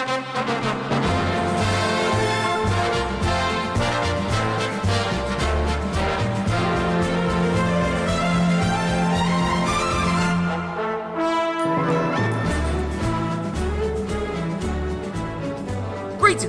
Greetings,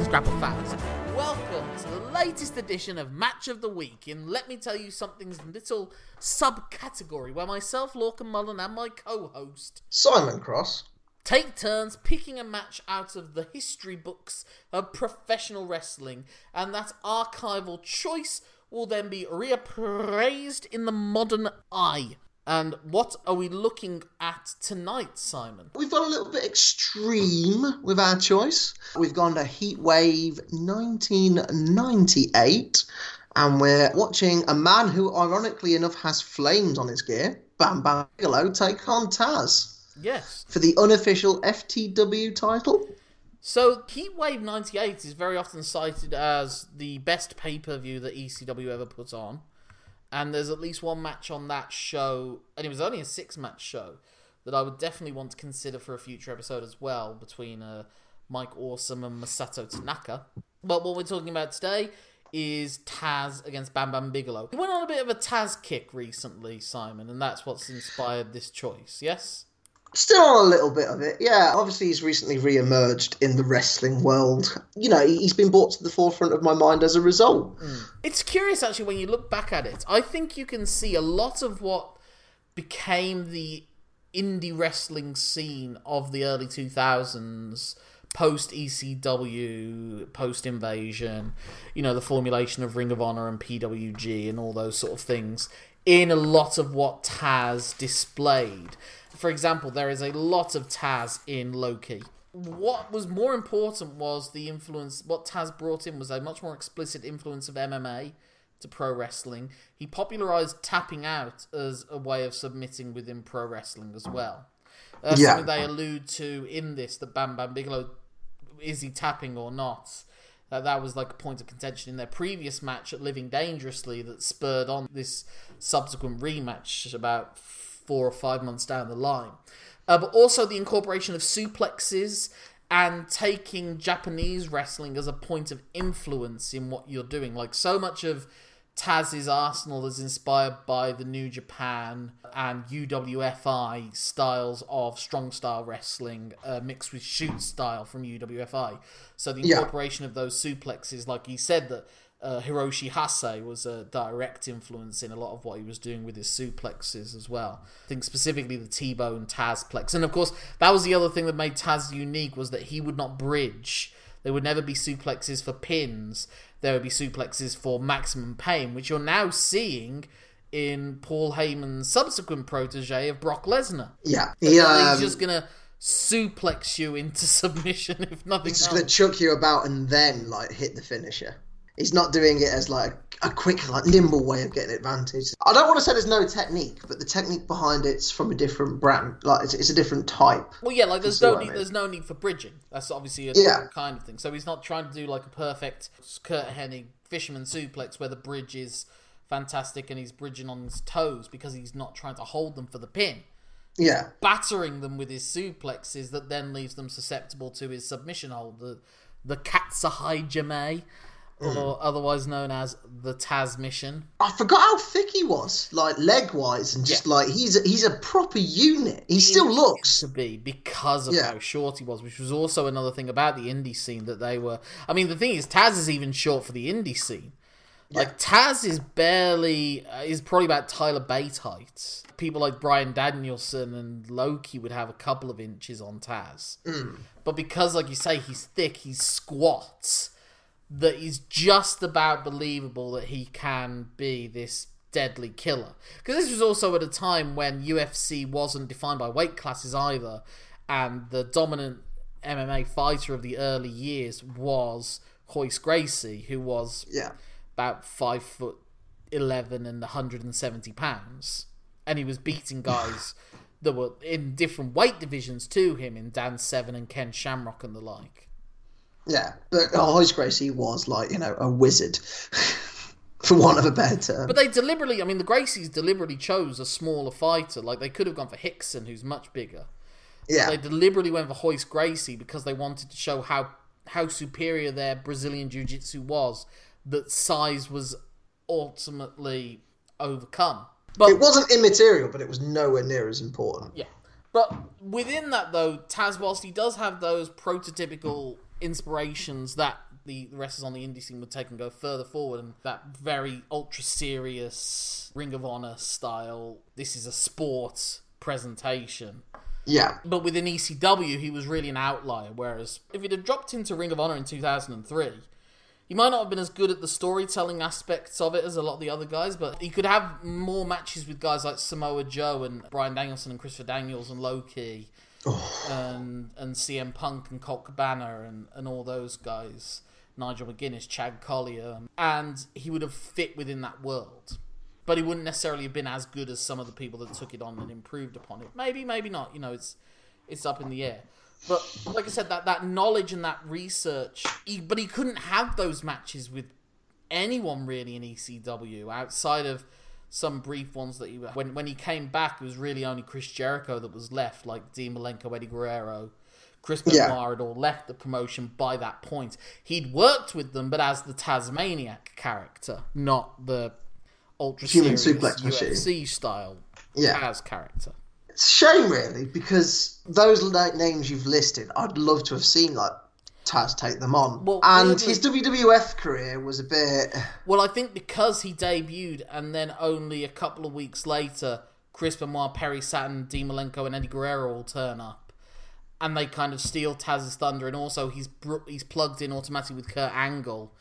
Grapple fans. Welcome to the latest edition of Match of the Week And Let Me Tell You Something's little subcategory where myself, Lorcan Mullen, and my co-host Simon Cross. Take turns picking a match out of the history books of professional wrestling, and that archival choice will then be reappraised in the modern eye. And what are we looking at tonight, Simon? We've gone a little bit extreme with our choice. We've gone to Heatwave 1998, and we're watching a man who, ironically enough, has flames on his gear, Bam Bam Bigelow, take on Taz Yes. for the unofficial FTW title. So, Heatwave 98 is very often cited as the best pay per view that ECW ever put on. And there's at least one match on that show, and it was only a six match show, that I would definitely want to consider for a future episode as well between uh, Mike Awesome and Masato Tanaka. But what we're talking about today is Taz against Bam Bam Bigelow. He went on a bit of a Taz kick recently, Simon, and that's what's inspired this choice, yes? Still a little bit of it, yeah. Obviously, he's recently re-emerged in the wrestling world. You know, he's been brought to the forefront of my mind as a result. Mm. It's curious actually when you look back at it. I think you can see a lot of what became the indie wrestling scene of the early 2000s post ECW, post Invasion, you know, the formulation of Ring of Honor and PWG and all those sort of things in a lot of what Taz displayed. For example, there is a lot of Taz in Low Ki. What was more important was the influence, what Taz brought in was a much more explicit influence of MMA to pro wrestling. He popularized tapping out as a way of submitting within pro wrestling as well. Uh, Yeah. Something they allude to in this that Bam Bam Bigelow is he tapping or not? That that was like a point of contention in their previous match at Living Dangerously that spurred on this subsequent rematch about four or five months down the line. Uh, but also the incorporation of suplexes and taking Japanese wrestling as a point of influence in what you're doing. Like so much of Taz's arsenal is inspired by the New Japan and UWFI styles of strong style wrestling uh, mixed with shoot style from UWFI. So the Yeah. incorporation of those suplexes, like he said that uh, Hiroshi Hase was a direct influence in a lot of what he was doing with his suplexes as well. I think specifically the T-bone Tazplex, and of course that was the other thing that made Taz unique was that he would not bridge. There would never be suplexes for pins. There would be suplexes for maximum pain, which you're now seeing in Paul Heyman's subsequent protege of Brock Lesnar. Yeah, he, he's um, just gonna suplex you into submission if nothing He's just else. to chuck you about and then like hit the finisher. He's not doing it as like a quick, like nimble way of getting advantage. I don't want to say there's no technique, but the technique behind it's from a different brand. Like it's, it's a different type. Well, yeah, like there's no I need, mean. there's no need for bridging. That's obviously a Yeah. different kind of thing. So he's not trying to do like a perfect Curt Hennig fisherman suplex where the bridge is fantastic and he's bridging on his toes because he's not trying to hold them for the pin. Yeah, Battering them with his suplexes that then leaves them susceptible to his submission hold, the the Katahajime, Mm. or otherwise known as the Tazmission. I forgot how thick he was, like leg wise, and just Yeah. like he's a, he's a proper unit. He still looks. to be because of Yeah. how short he was, which was also another thing about the indie scene that they were. I mean, the thing is, Taz is even short for the indie scene. Like Taz is barely uh, is probably about Tyler Bate height. People like Bryan Danielson and Low Ki would have a couple of inches on Taz, but because, like you say, he's thick, he's squat. That is just about believable that he can be this deadly killer. Because this was also at a time when UFC wasn't defined by weight classes either, and the dominant MMA fighter of the early years was Royce Gracie, who was Yeah, about five foot eleven and 170 pounds, and he was beating guys that were in different weight divisions to him in Dan Severn and Ken Shamrock and the like. Yeah. But oh, Royce Gracie was like you know a wizard, for want of a better term. But they deliberately, I mean, the Gracies deliberately chose a smaller fighter. Like they could have gone for Rickson, who's much bigger. Yeah. They deliberately went for Royce Gracie because they wanted to show how how superior their Brazilian Jiu Jitsu was, that size was ultimately overcome. But It wasn't immaterial, but it was nowhere near as important. yeah. But within that, though, Taz, whilst he does have those prototypical inspirations that the wrestlers on the indie scene would take and go further forward, and that very ultra serious Ring of Honor style, this is a sport presentation. Yeah. But within ECW, he was really an outlier. Whereas if he'd have dropped into Ring of Honor in 2003, he might not have been as good at the storytelling aspects of it as a lot of the other guys, but he could have more matches with guys like Samoa Joe and Bryan Danielson and Christopher Daniels and Low Ki and and CM Punk and Colt Cabana and, and all those guys, Nigel McGuinness, Chad Collyer, and he would have fit within that world. But he wouldn't necessarily have been as good as some of the people that took it on and improved upon it. Maybe, maybe not. You know, it's it's up in the air. But like I said, that that knowledge and that research, he, but he couldn't have those matches with anyone really in ECW outside of some brief ones that he when when he came back it was really only Chris Jericho that was left like Dean Malenko, Eddie Guerrero, Chris Benoit Yeah. had all left the promotion by that point. He'd worked with them, but as the Tasmaniac character, not the ultra Human serious suplex machine. UFC style Yeah. as character. It's a shame, really, because those na- names you've listed, I'd love to have seen like Taz take them on. Well, and weirdly- his WWF career was a bit. Well, I think because he debuted and then only a couple of weeks later, Chris Benoit, Perry Saturn, Dean Malenko, and Eddie Guerrero all turn up, and they kind of steal Taz's thunder. And also, he's he's plugged in automatically with Kurt Angle,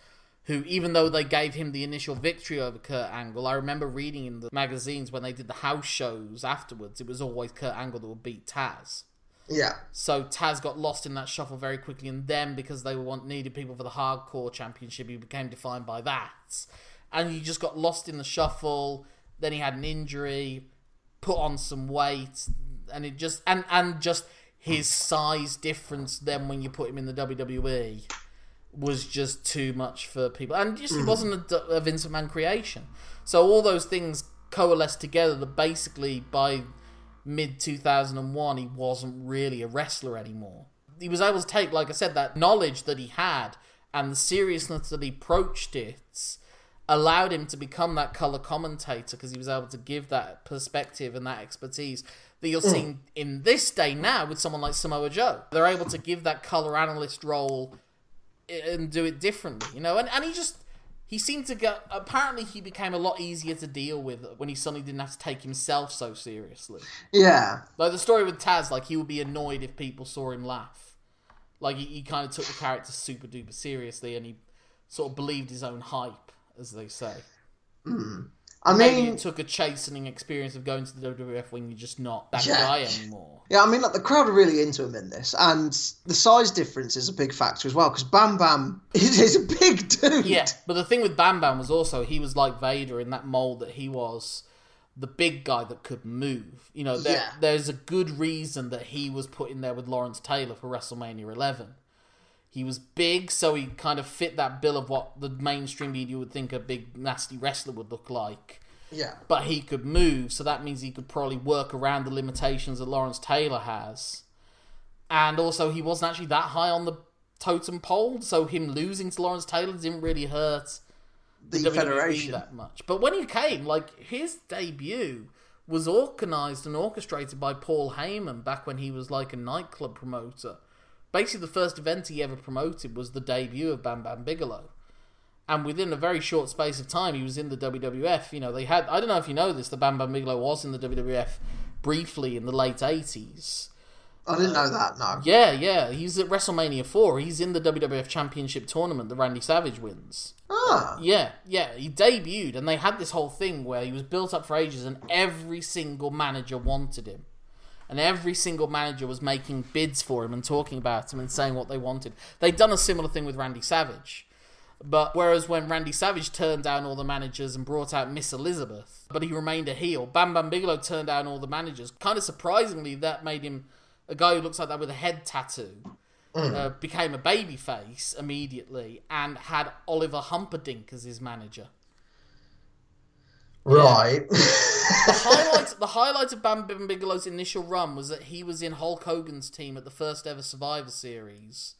who even though they gave him the initial victory over Kurt Angle, I remember reading in the magazines when they did the house shows afterwards, it was always Kurt Angle that would beat Taz. Yeah. So Taz got lost in that shuffle very quickly, and then because they want needed people for the hardcore championship, he became defined by that. And he just got lost in the shuffle. Then he had an injury, put on some weight, and it just and and just his size difference. Then when you put him in the WWE, was just too much for people, and just he hmm. wasn't a, a Vince McMahon creation. So all those things coalesced together that basically by mid 2001 he wasn't really a wrestler anymore he was able to take like i said that knowledge that he had and the seriousness that he approached it allowed him to become that color commentator because he was able to give that perspective and that expertise that you're seeing mm. in this day now with someone like Samoa Joe. They're able to give that color analyst role and do it differently, you know. And and he just he seemed to get. Apparently, he became a lot easier to deal with when he suddenly didn't have to take himself so seriously. Yeah. Like the story with Taz, like he would be annoyed if people saw him laugh. Like he, he kind of took the character super duper seriously, and he sort of believed his own hype, as they say. Hmm. I mean, it took a chastening experience of going to the WWF when you're just not that Yeah. guy anymore. yeah, I mean, like the crowd are really into him in this, and the size difference is a big factor as well because Bam Bam is, is a big dude. Yeah, but the thing with Bam Bam was also he was like Vader in that mold that he was the big guy that could move. You know, there, Yeah. there's a good reason that he was put in there with Lawrence Taylor for WrestleMania 11. He was big, so he kind of fit that bill of what the mainstream media would think a big, nasty wrestler would look like. Yeah. But he could move, so that means he could probably work around the limitations that Lawrence Taylor has. And also, he wasn't actually that high on the totem pole, so him losing to Lawrence Taylor didn't really hurt The WWE Federation. that much. But when he came, like his debut was organized and orchestrated by Paul Heyman back when he was like a nightclub promoter. Basically, the first event he ever promoted was the debut of Bam Bam Bigelow. And within a very short space of time, he was in the WWF. You know, they had, I don't know if you know this, the Bam Bam Bigelow was in the WWF briefly in the late 80s. I didn't know that. No. Yeah, yeah. He's at WrestleMania 4. He's in the WWF Championship tournament that Randy Savage wins. Ah. Yeah, yeah. He debuted, and they had this whole thing where he was built up for ages, and every single manager wanted him. And every single manager was making bids for him and talking about him and saying what they wanted. They'd done a similar thing with Randy Savage. But whereas when Randy Savage turned down all the managers and brought out Miss Elizabeth, but he remained a heel, Bam Bam Bigelow turned down all the managers. Kind of surprisingly, that made him a guy who looks like that with a head tattoo. Uh, became a babyface immediately and had Oliver Humperdink as his manager. Right. the highlight the highlight of Bam Bam Bigelow's initial run was that he was in Hulk Hogan's team at the first ever Survivor Series.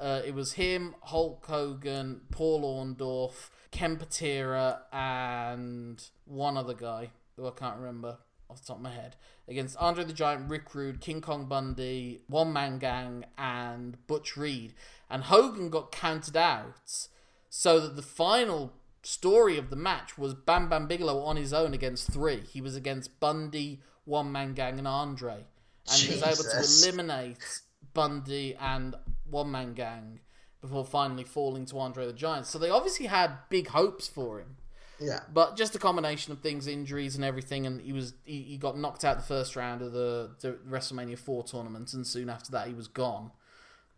Uh, it was him, Hulk Hogan, Paul Orndorff, Ken Patera, and one other guy who I can't remember off the top of my head against Andre the Giant, Rick Rude, King Kong Bundy, One Man Gang, and Butch Reed. And Hogan got counted out so that the final story of the match was Bam Bam Bigelow on his own against three. He was against Bundy, One Man Gang, and Andre. And he was able to eliminate Bundy and One Man Gang before finally falling to Andre the Giant. So they obviously had big hopes for him. Yeah. But just a combination of things, injuries and everything, and he was he, he got knocked out the first round of the, the WrestleMania four tournament, and soon after that he was gone.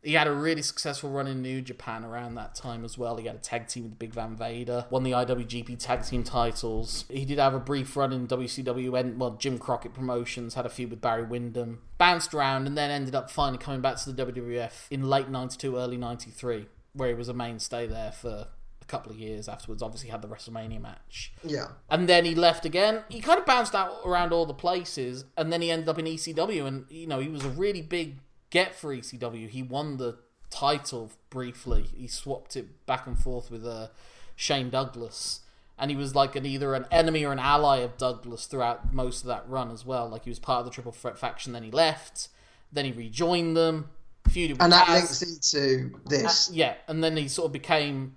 He had a really successful run in New Japan around that time as well. He had a tag team with Big Van Vader, won the IWGP Tag Team titles. He did have a brief run in WCW, and well, Jim Crockett Promotions, had a feud with Barry Windham, bounced around, and then ended up finally coming back to the WWF in late '92, early '93, where he was a mainstay there for a couple of years afterwards. Obviously, had the WrestleMania match. Yeah. And then he left again. He kind of bounced out around all the places, and then he ended up in ECW. And you know, he was a really big get for ECW. He won the title briefly. He swapped it back and forth with uh, Shane Douglas, and he was like an either an enemy or an ally of Douglas throughout most of that run as well. Like he was part of the Triple Threat faction. Then he left. Then he rejoined them. Feuded with And that Taz. links into this. Yeah, and then he sort of became.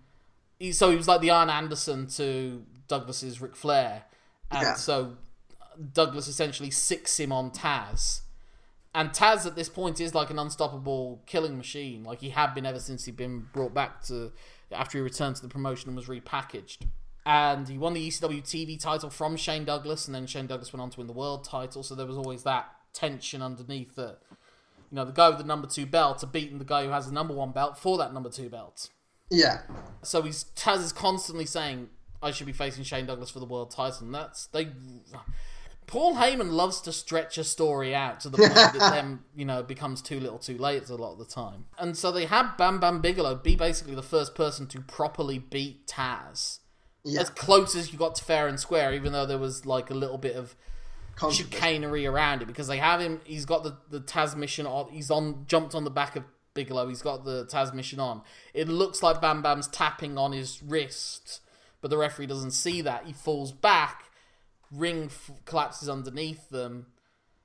He, so he was like the Arn Anderson to Douglas's Ric Flair, and Yeah. so Douglas essentially sicks him on Taz, and Taz at this point is like an unstoppable killing machine. Like he had been ever since he'd been brought back to after he returned to the promotion and was repackaged. And he won the ECW TV title from Shane Douglas, and then Shane Douglas went on to win the world title. So there was always that tension underneath that you know, the guy with the number two belt are beating the guy who has the number one belt for that number two belt. Yeah. So he's Taz is constantly saying, "I should be facing Shane Douglas for the world title," and that's they. Paul Heyman loves to stretch a story out to the point that then you know it becomes too little, too late a lot of the time. And so they had Bam Bam Bigelow be basically the first person to properly beat Taz, Yeah. as close as you got to fair and square, even though there was like a little bit of chicanery around it because they have him. He's got the the Tazmission on. He's on jumped on the back of Bigelow. He's got the Tazmission on. It looks like Bam Bam's tapping on his wrist, but the referee doesn't see that. He falls back. Ring f- collapses underneath them,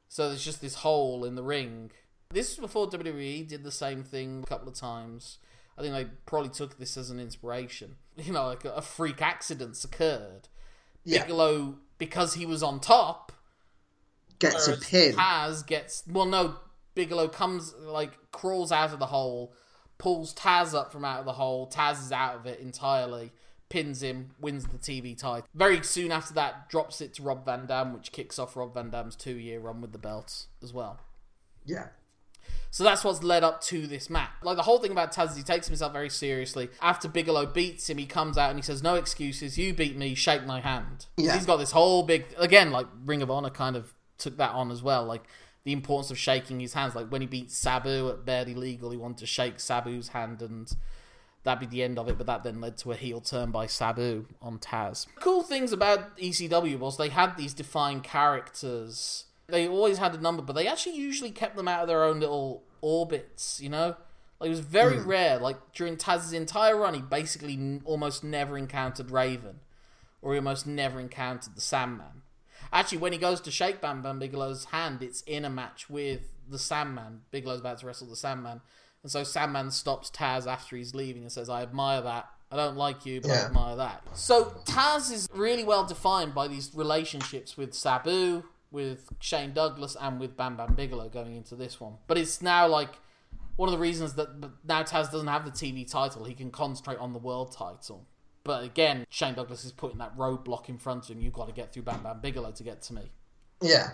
so there's just this hole in the ring. This was before WWE did the same thing a couple of times. I think they probably took this as an inspiration. You know, like a, a freak accident's occurred. Yeah. Bigelow, because he was on top, Gets a pin. Taz gets well, no. Bigelow comes like crawls out of the hole, pulls Taz up from out of the hole. Taz is out of it entirely, pins him, wins the TV title. Very soon after that, drops it to Rob Van Dam, which kicks off Rob Van Dam's two-year run with the belt as well. Yeah. So that's what's led up to this match. Like the whole thing about Taz is he takes himself very seriously. After Bigelow beats him, he comes out and he says, "No excuses. You beat me. Shake my hand." Yeah. He's got this whole big again, like Ring of Honor kind of took that on as well. Like the importance of shaking his hands. Like when he beat Sabu at Barely Legal, he wanted to shake Sabu's hand and that'd be the end of it, but that then led to a heel turn by Sabu on Taz. Cool things about ECW was they had these defined characters. They always had a number, but they actually usually kept them out of their own little orbits, you know? Like, it was very hmm. rare. Like, during Taz's entire run, he basically n- almost never encountered Raven, or he almost never encountered the Sandman. Actually, when he goes to shake Bam Bam Bigelow's hand, it's in a match with the Sandman. Bigelow's about to wrestle the Sandman. And so Sandman stops Taz after he's leaving and says, I admire that. I don't like you, but I admire that. So Taz is really well defined by these relationships with Sabu, with Shane Douglas, and with Bam Bam Bigelow going into this one. But it's now like one of the reasons that now Taz doesn't have the TV title. He can concentrate on the world title. But again, Shane Douglas is putting that roadblock in front of him. You've got to get through Bam Bam Bigelow to get to me. Yeah.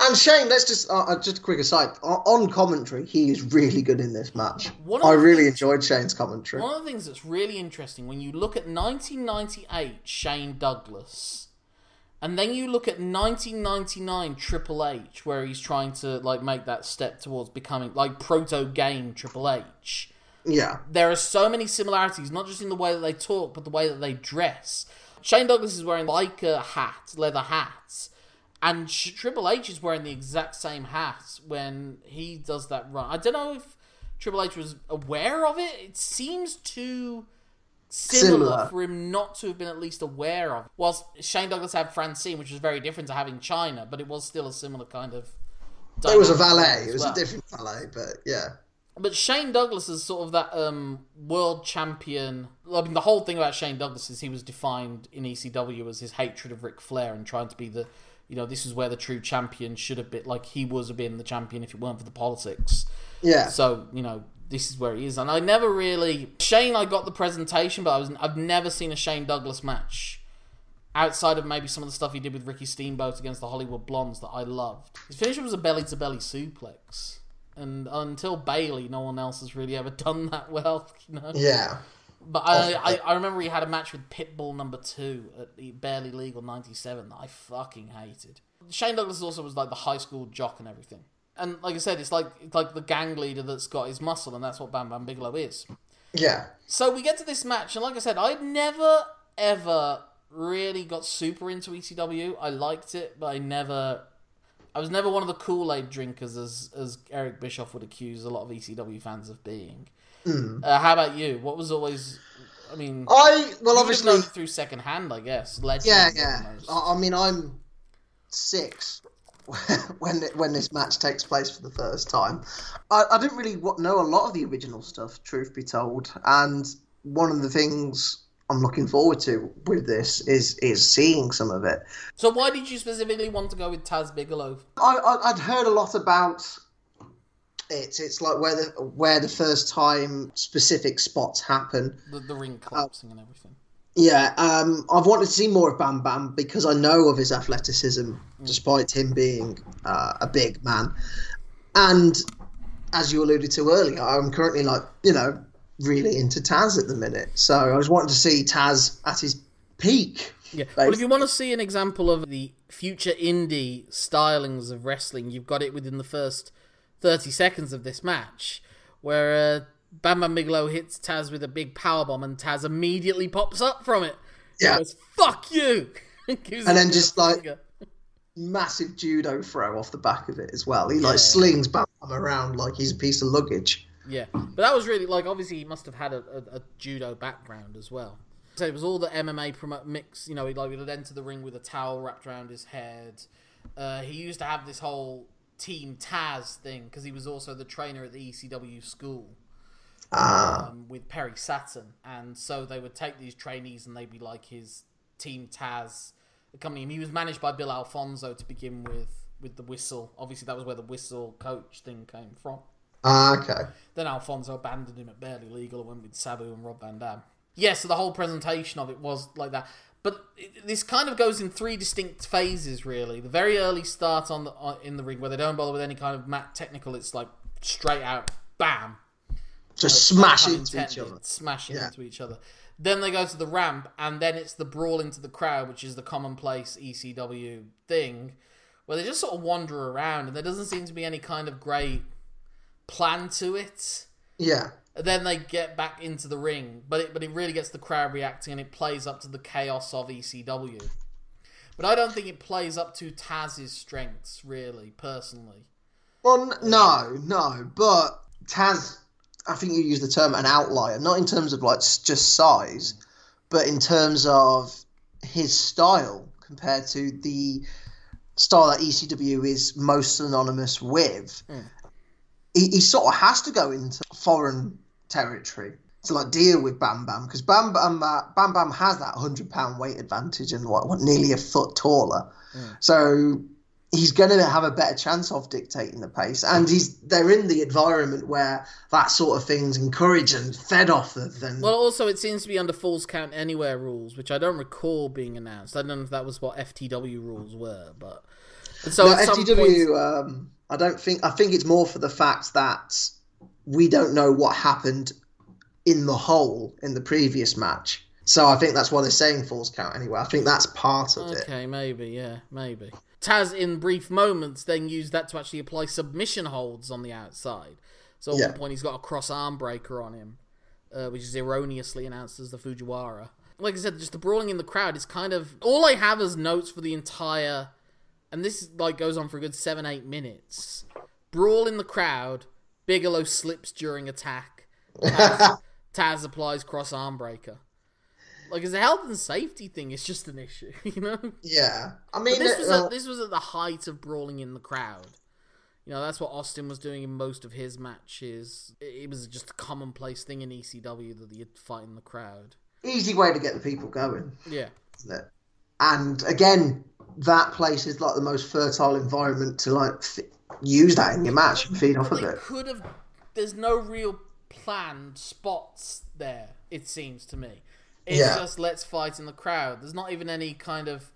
And Shane, let's just uh, uh, just a quick aside. On commentary, he is really good in this match. I really things- enjoyed Shane's commentary. One of the things that's really interesting when you look at 1998 Shane Douglas, and then you look at 1999 Triple H, where he's trying to like make that step towards becoming like proto game Triple H. Yeah. There are so many similarities, not just in the way that they talk, but the way that they dress. Shane Douglas is wearing like a hat, leather hats, and Triple H is wearing the exact same hat when he does that run. I don't know if Triple H was aware of it. It seems too similar, Similar. for him not to have been at least aware of. Whilst Shane Douglas had Francine, which was very different to having Chyna, but it was still a similar kind of. It was a valet. It was well. a different valet, but yeah. But Shane Douglas is sort of that um, world champion. I mean, the whole thing about Shane Douglas is he was defined in ECW as his hatred of Ric Flair and trying to be the, you know, this is where the true champion should have been. Like he was been the champion if it weren't for the politics. Yeah. So you know, this is where he is. And I never really Shane. I got the presentation, but I was I've never seen a Shane Douglas match outside of maybe some of the stuff he did with Ricky Steamboat against the Hollywood Blondes that I loved. His finisher was a belly to belly suplex. And until Bayley, no one else has really ever done that well, you know. Yeah. But oh, I, I, I remember he had a match with Pitbull number two at the Barely Legal '97 that I fucking hated. Shane Douglas also was like the high school jock and everything. And like I said, it's like it's like the gang leader that's got his muscle, and that's what Bam Bam Bigelow is. Yeah. So we get to this match, and like I said, I'd never ever really got super into ECW. I liked it, but I never. I was never one of the Kool Aid drinkers, as as Eric Bischoff would accuse a lot of ECW fans of being. Uh, how about you? What was always? I mean, I well obviously would have known it through second hand, I guess. Legend, yeah yeah. I, I mean I'm six when when this match takes place for the first time. I, I didn't really know a lot of the original stuff, truth be told, and one of the things I'm looking forward to with this is is seeing some of it. So why did you specifically want to go with Taz Bigelow? I, I I'd heard a lot about it. It's like where the where the first time specific spots happen. The, the ring collapsing and everything. Yeah, um, I've wanted to see more of Bam Bam because I know of his athleticism, despite him being uh, a big man. And as you alluded to earlier, I'm currently like you know really into Taz at the minute. So I was wanting to see Taz at his peak. Yeah. Well, if you want to see an example of the future indie stylings of wrestling, you've got it within the first 30 seconds of this match, where uh, Bam Bam Bigelow hits Taz with a big powerbomb and Taz immediately pops up from it. Yeah. Goes, Fuck you! Gives And then just, like, finger. Massive judo throw off the back of it as well. He like slings Bam Bam around like he's a piece of luggage. Yeah, but that was really like obviously he must have had a, a, a judo background as well. So it was all the MMA promo mix. You know, he like would enter the ring with a towel wrapped around his head. Uh, he used to have this whole Team Taz thing because he was also the trainer at the ECW school Ah, um, with Perry Saturn, and so they would take these trainees and they'd be like his Team Taz accompanying him. He was managed by Bill Alfonso to begin with, with the whistle. Obviously, that was where the whistle coach thing came from. ah, okay. Then Alfonso abandoned him at Barely Legal and went with Sabu and Rob Van Dam. Yeah, so the whole presentation of it was like that. But this kind of goes in three distinct phases, really. The very early start on the on, in the ring, where they don't bother with any kind of mat technical. It's like straight out, bam, Just no smash into each other. smashing Yeah. into each other. Then they go to the ramp, and then it's the brawl into the crowd, which is the commonplace ECW thing, where they just sort of wander around, and there doesn't seem to be any kind of great plan to it. Yeah. Then they get back into the ring, but it but it really gets the crowd reacting, and it plays up to the chaos of ECW. But I don't think it plays up to Taz's strengths, really, personally. Well, n- no, no, but Taz, I think you used the term an outlier, not in terms of like just size, but in terms of his style compared to the style that ECW is most synonymous with. Hmm. He, he sort of has to go into foreign territory to like deal with Bam Bam because Bam Bam uh, Bam Bam has that hundred pound weight advantage and what, what nearly a foot taller, so he's going to have a better chance of dictating the pace. And he's they're in the environment where that sort of thing's encouraged and fed off of. And Well, also it seems to be under Falls Count Anywhere rules, which I don't recall being announced. I don't know if that was what FTW rules were, but so no, FTW. point- Um, I don't think. I think it's more for the fact that we don't know what happened in the whole in the previous match. So I think that's why they're saying falls count anyway. I think that's part of it. Okay, maybe, yeah, maybe. Taz, in brief moments, then used that to actually apply submission holds on the outside. So at Yeah. one point, he's got a cross arm breaker on him, uh, which is erroneously announced as the Fujiwara. like I said, just the brawling in the crowd is kind of all I have as notes for the entire, and this like goes on for a good seven eight minutes. Brawl in the crowd. Bigelow slips during attack. Taz, Taz applies cross arm breaker. Like as a health and safety thing, it's just an issue, you know. Yeah, I mean, this was uh, at, this was at the height of brawling in the crowd. You know, that's what Austin was doing in most of his matches. It, it was just a commonplace thing in ECW that you'd fight in the crowd. easy way to get the people going, Yeah, isn't it? And again, that place is like the most fertile environment to like f- use that in your match and feed off of it. could have. There's no real planned spots there. It seems to me. It's Yeah. just let's fight in the crowd. There's not even any kind of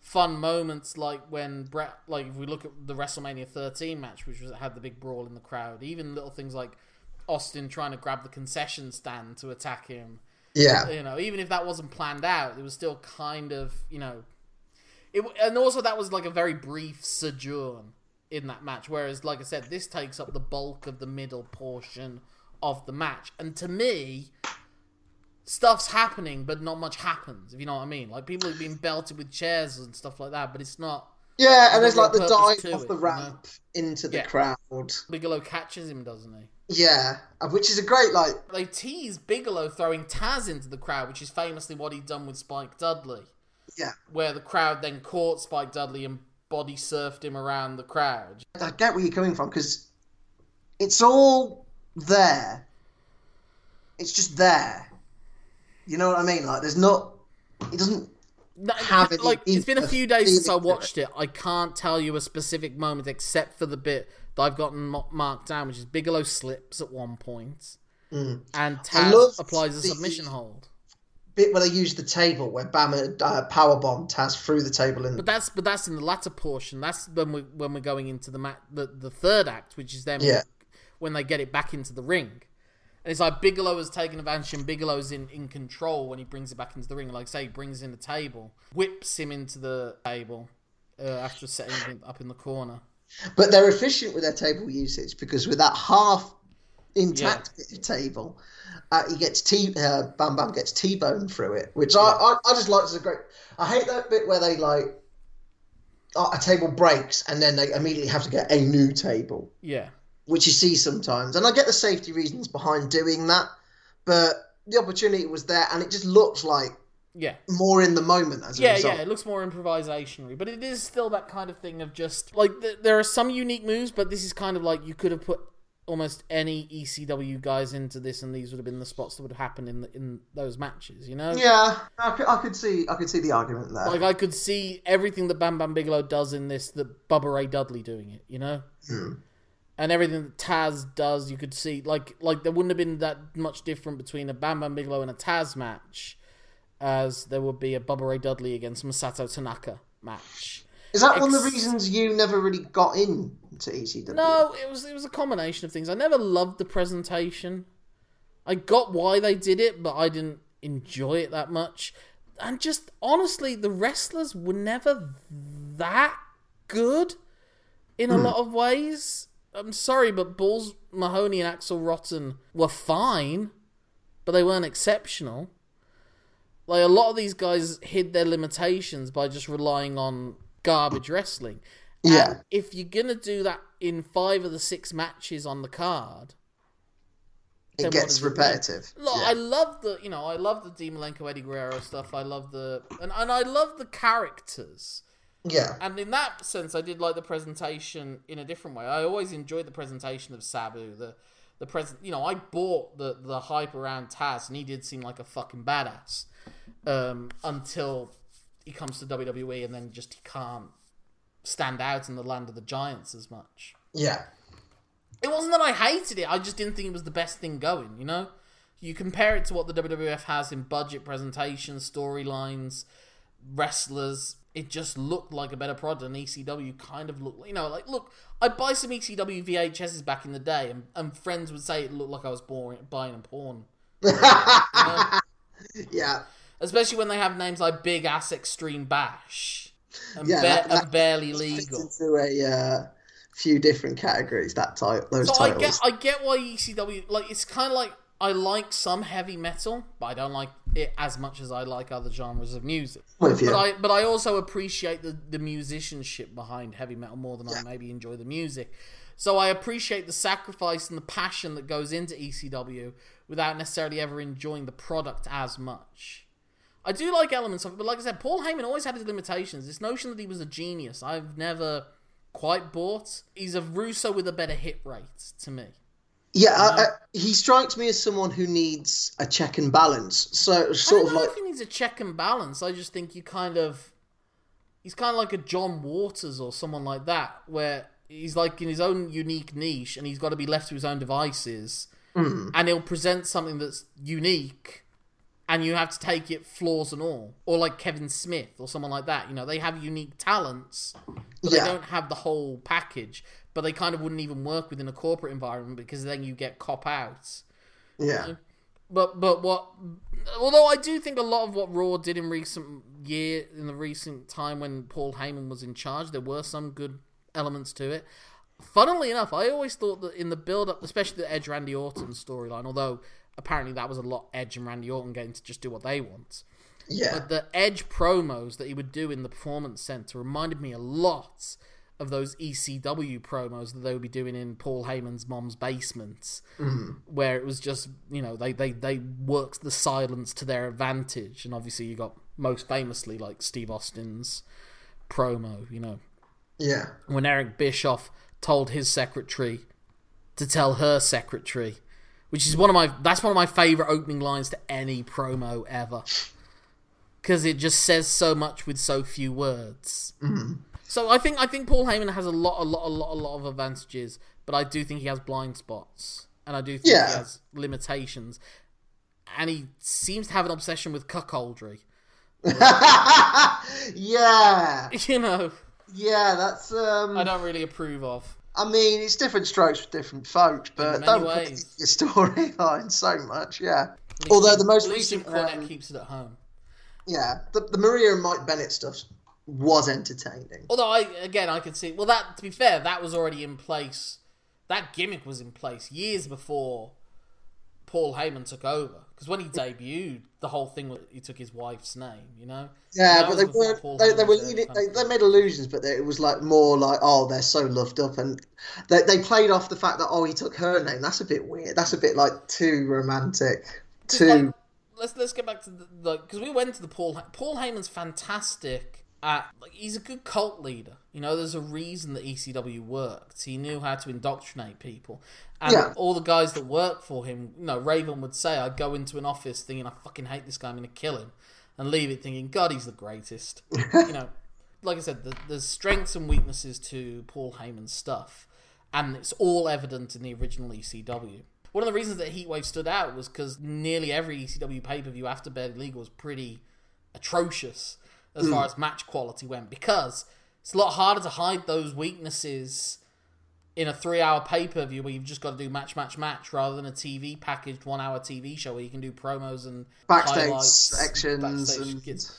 fun moments like when Brett. Like if we look at the WrestleMania 13 match, which was had the big brawl in the crowd. Even little things like Austin trying to grab the concession stand to attack him. Yeah, You know, even if that wasn't planned out, it was still kind of you know. It, and also that was like a very brief sojourn in that match. Whereas, like I said, this takes up the bulk of the middle portion of the match. And to me, stuff's happening, but not much happens. If you know what I mean, like people are being belted with chairs and stuff like that, but it's not. yeah, and there's like the dive off it, the you ramp into the Yeah. crowd. Bigelow catches him, doesn't he? Yeah, uh, which is a great like. They tease Bigelow throwing Taz into the crowd, which is famously what he'd done with Spike Dudley. Yeah, where the crowd then caught Spike Dudley and body surfed him around the crowd. I get where you're coming from because it's all there. It's just there. You know what I mean? Like, there's not. It doesn't. Have any like it's been a few days since I it. watched it. I can't tell you a specific moment except for the bit that I've gotten marked down, which is Bigelow slips at one point, mm. and I love Taz applies a the- submission hold. Bit where they use the table where Bama uh, power bomb Taz through the table In But that's but that's in the latter portion. That's when we when we're going into the ma- the, the third act, which is then Yeah. when they get it back into the ring. And it's like Bigelow has taken advantage and Bigelow's in, in control when he brings it back into the ring. Like say, he brings in the table, whips him into the table uh, after setting him up in the corner. But they're efficient with their table usage because with that half intact of table, uh, he gets T. Uh, Bam Bam gets T-bone through it, which I, I I just like as a great. I hate that bit where they like uh, a table breaks and then they immediately have to get a new table, Yeah. which you see sometimes. And I get the safety reasons behind doing that, but the opportunity was there, and it just looks like Yeah. more in the moment as a Yeah, result. yeah, it looks more improvisationary, but it is still that kind of thing of just like th- there are some unique moves, but this is kind of like you could have put almost any ECW guys into this, and these would have been the spots that would happen in the, in those matches. You know, Yeah, I could, I could see I could see the argument there. like I could see everything that Bam Bam Bigelow does in this, that Bubba Ray Dudley doing it. You know. Hmm. And everything that Taz does, you could see like like there wouldn't have been that much different between a Bam Bam Bigelow and a Taz match, as there would be a Bubba Ray Dudley against Masato Tanaka match. Is that one of the reasons you never really got into ECW? No, it was it was a combination of things. I never loved the presentation. I got why they did it, but I didn't enjoy it that much. And just honestly, the wrestlers were never that good in a hmm. lot of ways. I'm sorry, but Balls Mahoney and Axel Rotten were fine, but they weren't exceptional. Like a lot of these guys hid their limitations by just relying on garbage wrestling. Yeah. And if you're gonna do that in five of the six matches on the card, it gets repetitive. Look, Yeah. I love the you know I love the Dean Malenko Eddie Guerrero stuff. I love the and, and I love the characters. yeah. And in that sense, I did like the presentation in a different way. I always enjoyed the presentation of Sabu. The the present, you know, I bought the the hype around Taz, and he did seem like a fucking badass um, until he comes to WWE, and then just he can't stand out in the land of the giants as much. Yeah. It wasn't that I hated it; I just didn't think it was the best thing going. You know, you compare it to what the WWF has in budget presentations, storylines, wrestlers. It just looked like a better product, and ECW kind of looked. You know, like look, I buy some ECW VHSs back in the day, and, and friends would say it looked like I was boring, buying a porn. Yeah. Especially when they have names like Big Ass Extreme Bash and, Yeah, ba- that- that- and Barely Legal. into a uh, few different categories. That type, those So I get, I get why ECW like it's kind of like I like some heavy metal, but I don't like it as much as I like other genres of music. But I but I also appreciate the, the musicianship behind heavy metal more than I maybe enjoy the music. So I appreciate the sacrifice and the passion that goes into ECW without necessarily ever enjoying the product as much. I do like elements of it, but like I said, Paul Heyman always had his limitations. This notion that he was a genius, I've never quite bought. He's a Russo with a better hit rate to me. Yeah, I, I, he strikes me as someone who needs a check and balance. So I sort don't of know like if he needs a check and balance. I just think you kind of he's kind of like a John Waters or someone like that, where he's like in his own unique niche and he's got to be left to his own devices, hmm. and he'll present something that's unique, and you have to take it flaws and all, or like Kevin Smith or someone like that. You know, they have unique talents, but Yeah. they don't have the whole package. But they kind of wouldn't even work within a corporate environment because then you get cop outs. yeah, But but what? Although I do think a lot of what Raw did in recent year, in the recent time when Paul Heyman was in charge, there were some good elements to it. Funnily enough, I always thought that in the build up, especially the Edge Randy Orton storyline, although apparently that was a lot Edge and Randy Orton getting to just do what they want. yeah, But the Edge promos that he would do in the Performance Center reminded me a lot of those ECW promos that they would be doing in Paul Heyman's mom's basement, mm-hmm. where it was just you know they they they worked the silence to their advantage, and obviously you got most famously like Steve Austin's promo, you know, yeah. when Eric Bischoff told his secretary to tell her secretary, which is one of my that's one of my favorite opening lines to any promo ever, because it just says so much with so few words. So I think I think Paul Heyman has a lot, a lot, a lot, a lot of advantages, but I do think he has blind spots, and I do think Yeah. he has limitations, and he seems to have an obsession with cuckoldry. yeah, You know, yeah. That's um. I don't really approve of. I mean, it's different strokes for different folks, but don't put ways. your storyline so much. Yeah. Although the most recent one um, keeps it at home. yeah, the, the Maria and Mike Bennett stuff was entertaining. Although I again I could see well that to be fair that was already in place. That gimmick was in place years before Paul Heyman took over. Because when he debuted, the whole thing was he took his wife's name. You know. Yeah, but they weren't. They, they were. leading- They, they made illusions, but it was like more like, oh, they're so loved up, and they, they played off the fact that oh, he took her name. That's a bit weird. That's a bit like too romantic. Too. Like, let's let's get back to the because we went to the Paul Paul Heyman's fantastic like he's a good cult leader. You know, there's a reason that ECW worked. He knew how to indoctrinate people, and Yeah. all the guys that work for him. You know, Raven would say, "I'd go into an office thinking I fucking hate this guy, I'm gonna kill him," and leave it thinking, "God, he's the greatest." you know, like I said, the, there's strengths and weaknesses to Paul Heyman's stuff, and it's all evident in the original ECW. One of the reasons that Heatwave stood out was because nearly every ECW pay per view after Barely Legal was pretty atrocious as far mm. as match quality went, because it's a lot harder to hide those weaknesses in a three hour pay per view where you've just got to do match, match, match, rather than a TV packaged one hour TV show where you can do promos and Backstage sections backstage and-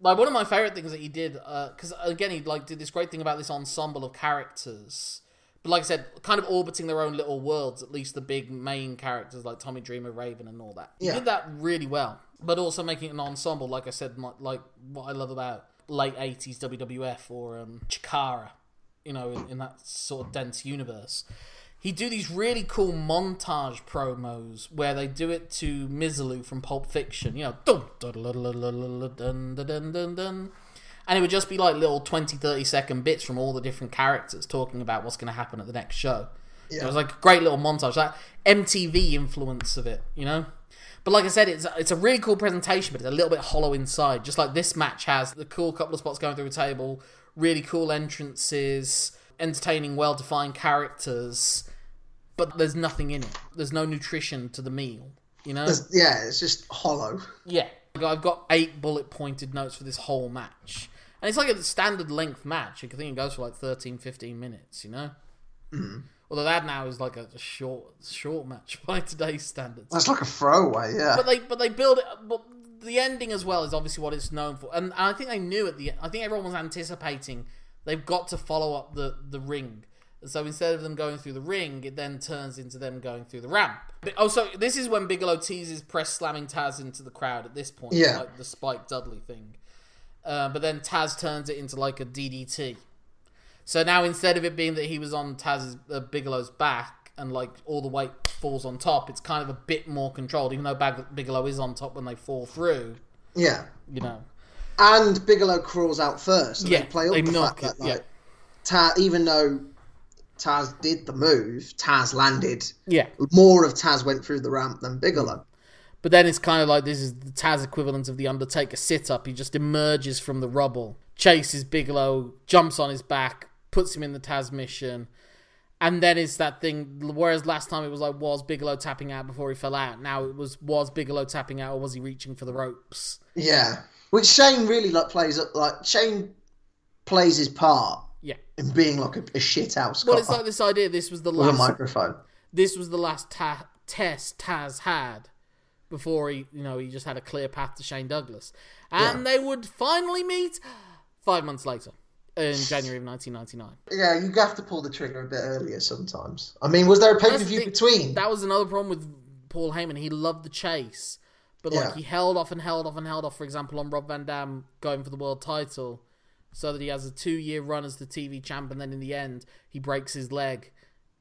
like one of my favorite things that he did uh, because again he like did this great thing about this ensemble of characters. But like i said kind of orbiting their own little worlds at least the big main characters like tommy dreamer raven and all that. He Yeah. did that really well but also making an ensemble, like I said, like what I love about late '80s WWF or um, Chikara, you know, in, in that sort of dense universe. He'd do these really cool montage promos where they do it to Misirlou from Pulp Fiction, you know, and it would just be like little 20, 30 second bits from all the different characters talking about what's going to happen at the next show. Yeah. It was like a great little montage, that MTV influence of it, you know? But like I said, it's it's a really cool presentation, but it's a little bit hollow inside. Just like this match has the cool couple of spots going through a table, really cool entrances, entertaining, well defined characters, but there's nothing in it. There's no nutrition to the meal, you know. There's- yeah, it's just hollow. Yeah, I've got eight bullet pointed notes for this whole match, and it's like a standard length match. I think it goes for like 13, 15 minutes, you know. Mm-hmm. Although that now is like a, short, short match by today's standards. That's like a throwaway. Yeah. But they but they build it. But the ending as well is obviously what it's known for, and, and I think they knew at the. I think everyone was anticipating they've got to follow up the the ring. So instead of them going through the ring, it then turns into them going through the ramp. But, oh, so this is when Bigelow teases press slamming Taz into the crowd at this point, Yeah. like the Spike Dudley thing. Uh, but then Taz turns it into like a DDT. So now instead of it being that he was on Taz's uh, Bigelow's back and like all the weight falls on top, it's kind of a bit more controlled. Even though Bag- Bigelow is on top when they fall through, Yeah. you know. And Bigelow crawls out first. Yeah, they play up they the fact it, that yeah. like Taz, even though Taz did the move, Taz landed. Yeah. More of Taz went through the ramp than Bigelow. But then it's kind of like this is the Taz equivalent of the Undertaker sit up. He just emerges from the rubble, chases Bigelow, jumps on his back, puts him in the Tazmission. And then it's that thing. Whereas last time it was like, was Bigelow tapping out before he fell out? Now it was, was Bigelow tapping out or was he reaching for the ropes? Yeah. Which Shane really like plays up like Shane plays his part Yeah. in being like a, a shit house Well, it's like this idea. This was the last. microphone. This was the last ta- test Taz had before he, you know, he just had a clear path to Shane Douglas, and they would finally meet five months later in January of 1999. Yeah, you have to pull the trigger a bit earlier sometimes. I mean, was there a pay per view between? That was another problem with Paul Heyman. He loved the chase, but like Yeah. he held off and held off and held off. For example, on Rob Van Dam going for the world title, so that he has a two-year run as the TV champ, and then in the end he breaks his leg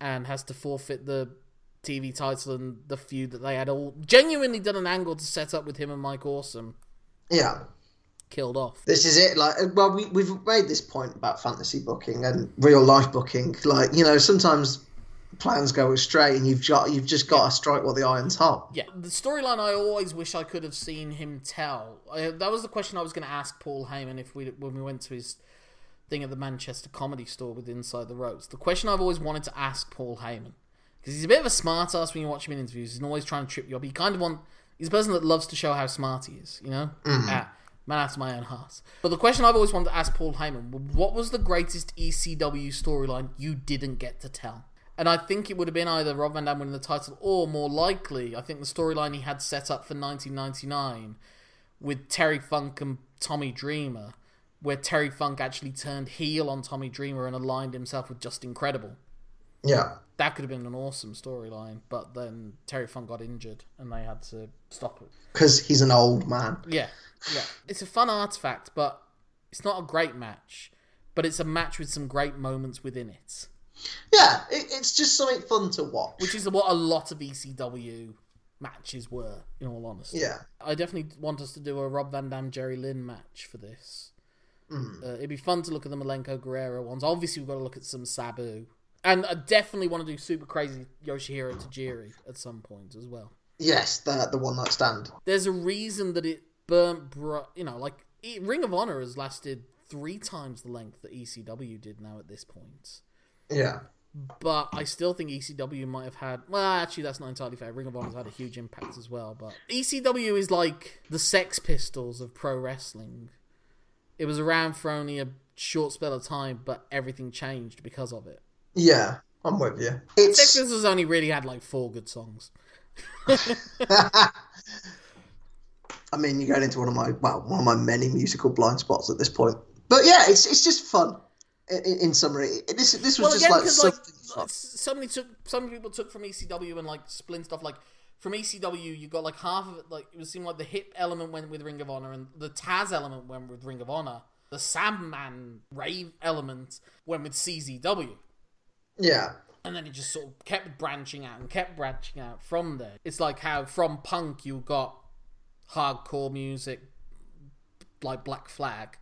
and has to forfeit the TV title and the feud that they had all genuinely done an angle to set up with him and Mike Awesome Yeah. Killed off. This is it. Like, well, we we've made this point about fantasy booking and real life booking. Like, you know, sometimes plans go astray, and you've got you've just got to strike while the iron's hot. Yeah, the storyline I always wish I could have seen him tell. I, that was the question I was going to ask Paul Heyman if we when we went to his thing at the Manchester Comedy Store with Inside the Ropes. The question I've always wanted to ask Paul Heyman because he's a bit of a smart ass when you watch him in interviews. He's always trying to trip you up. He kind of want he's a person that loves to show how smart he is. You know, Ah, man after my own heart. But the question I've always wanted to ask Paul Heyman: What was the greatest ECW storyline you didn't get to tell? And I think it would have been either Rob Van Dam winning the title, or more likely, I think the storyline he had set up for 1999 with Terry Funk and Tommy Dreamer, where Terry Funk actually turned heel on Tommy Dreamer and aligned himself with Justin Credible. Yeah. That could have been an awesome storyline, but then Terry Funk got injured and they had to stop it. Because he's an old man. Yeah, yeah. It's a fun artifact, but it's not a great match. But it's a match with some great moments within it. Yeah, it, it's just something fun to watch. which is what a lot of ECW matches were, in all honesty. Yeah. I definitely want us to do a Rob Van Dam Jerry Lynn match for this. Uh, it'd be fun to look at the Malenko Guerrero ones. Obviously, we've got to look at some Sabu. And I definitely want to do Super Crazy Yoshihiro Tajiri at some point as well. Yes, the the one night stand. There's a reason that it burnt, bro- you know, like Ring of Honor has lasted three times the length that ECW did now at this point. Yeah. But I still think ECW might have had. Well, actually, that's not entirely fair. Ring of Honor's had a huge impact as well. But ECW is like the Sex Pistols of pro wrestling. It was around for only a short spell of time, but everything changed because of it. Yeah, I'm with you. It's Pistols only really had like four good songs. I mean, you're going into one of my well, one of my many musical blind spots at this point. But yeah, it's it's just fun. In, in summary, this this was Well, just again, like because like something so many took, so many people took from ECW and like splint stuff. Like from ECW, you got like half of it. Like it would seem like the hip element went with Ring of Honor, and the Taz element went with Ring of Honor. The Sandman rave element went with CZW. Yeah, And then it just sort of kept branching out and kept branching out from there. It's like how from punk you got hardcore music like Black Flag,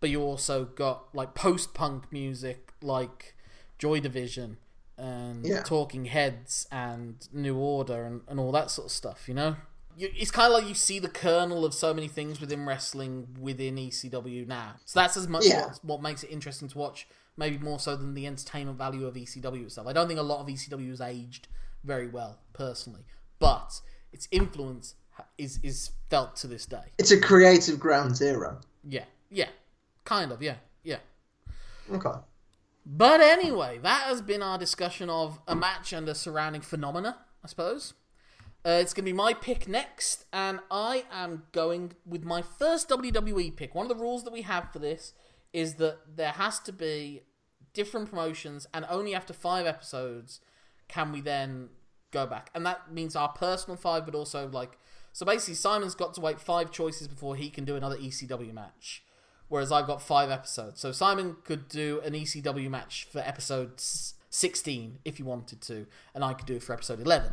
but you also got like post punk music like Joy Division and Yeah. Talking Heads and New Order and, and all that sort of stuff, you know? You, it's kind of like you see the kernel of so many things within wrestling within ECW now. So that's as much Yeah. what, what makes it interesting to watch, maybe more so than the entertainment value of ECW itself. I don't think a lot of ECW has aged very well, personally, but its influence is is felt to this day. it's a creative ground zero. Yeah, yeah, kind of, yeah, yeah. Okay. But anyway, that has been our discussion of a match and a surrounding phenomena, I suppose. Uh, it's going to be my pick next, and I am going with my first WWE pick. One of the rules that we have for this is that there has to be different promotions, and only after five episodes can we then go back. And that means our personal five, but also like so basically Simon's got to wait five choices before he can do another ECW match. Whereas I've got five episodes. So Simon could do an ECW match for episode 16 if he wanted to, and I could do it for episode 11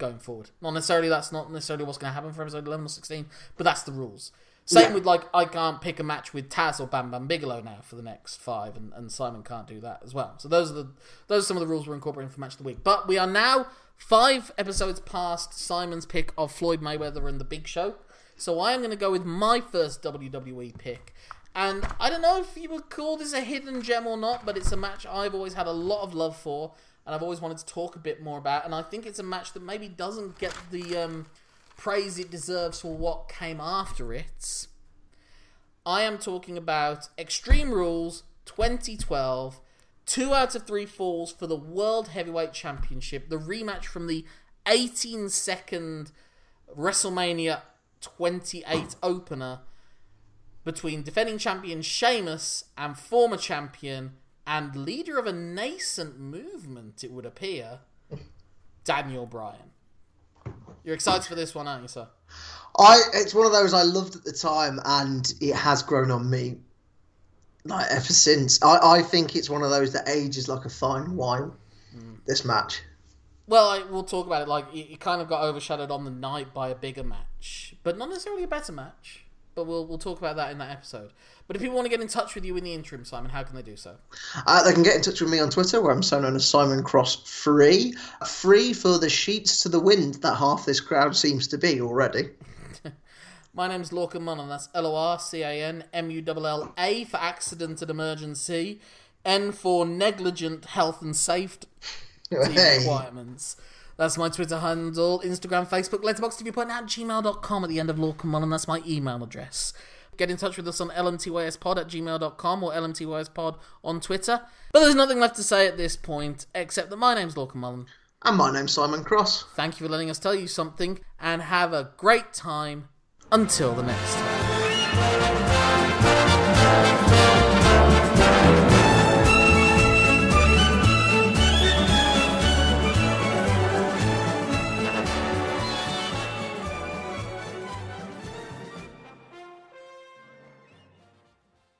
going forward. Not necessarily that's not necessarily what's going to happen for episode 11 or 16, but that's the rules. Same Yeah. with like I can't pick a match with Taz or Bam Bam Bigelow now for the next five, and, and Simon can't do that as well. So those are the those are some of the rules we're incorporating for match of the week. But we are now five episodes past Simon's pick of Floyd Mayweather and the Big Show. So I am going to go with my first WWE pick. And I don't know if you would call this a hidden gem or not, but it's a match I've always had a lot of love for, and I've always wanted to talk a bit more about. And I think it's a match that maybe doesn't get the um, praise it deserves for what came after it. I am talking about Extreme Rules 2012, two out of three falls for the World Heavyweight Championship, the rematch from the 18 second WrestleMania 28 opener between defending champion Sheamus and former champion and leader of a nascent movement, it would appear, Daniel Bryan. You're excited for this one, aren't you, sir? I it's one of those I loved at the time, and it has grown on me like ever since. I, I think it's one of those that ages like a fine wine. Hmm. This match. Well, I, we'll talk about it. Like it, it kind of got overshadowed on the night by a bigger match, but not necessarily a better match. But we'll we'll talk about that in that episode. But if people want to get in touch with you in the interim, Simon, how can they do so? Uh, they can get in touch with me on Twitter, where I'm so known as Simon Cross Free. Free for the sheets to the wind that half this crowd seems to be already. My name's Lorcan Mullen. That's L O R C A N M U L L A for accident and emergency, N for negligent health and safety Hey. requirements. That's my Twitter handle, Instagram, Facebook, Letterboxd, if you point at gmail.com at the end of Lorcan Mullen. That's my email address. Get in touch with us on lmtyspod at gmail.com or lmtyspod on Twitter. But there's nothing left to say at this point, except that my name's Lorcan Mullen. And my name's Simon Cross. Thank you for letting us tell you something, and have a great time until the next time.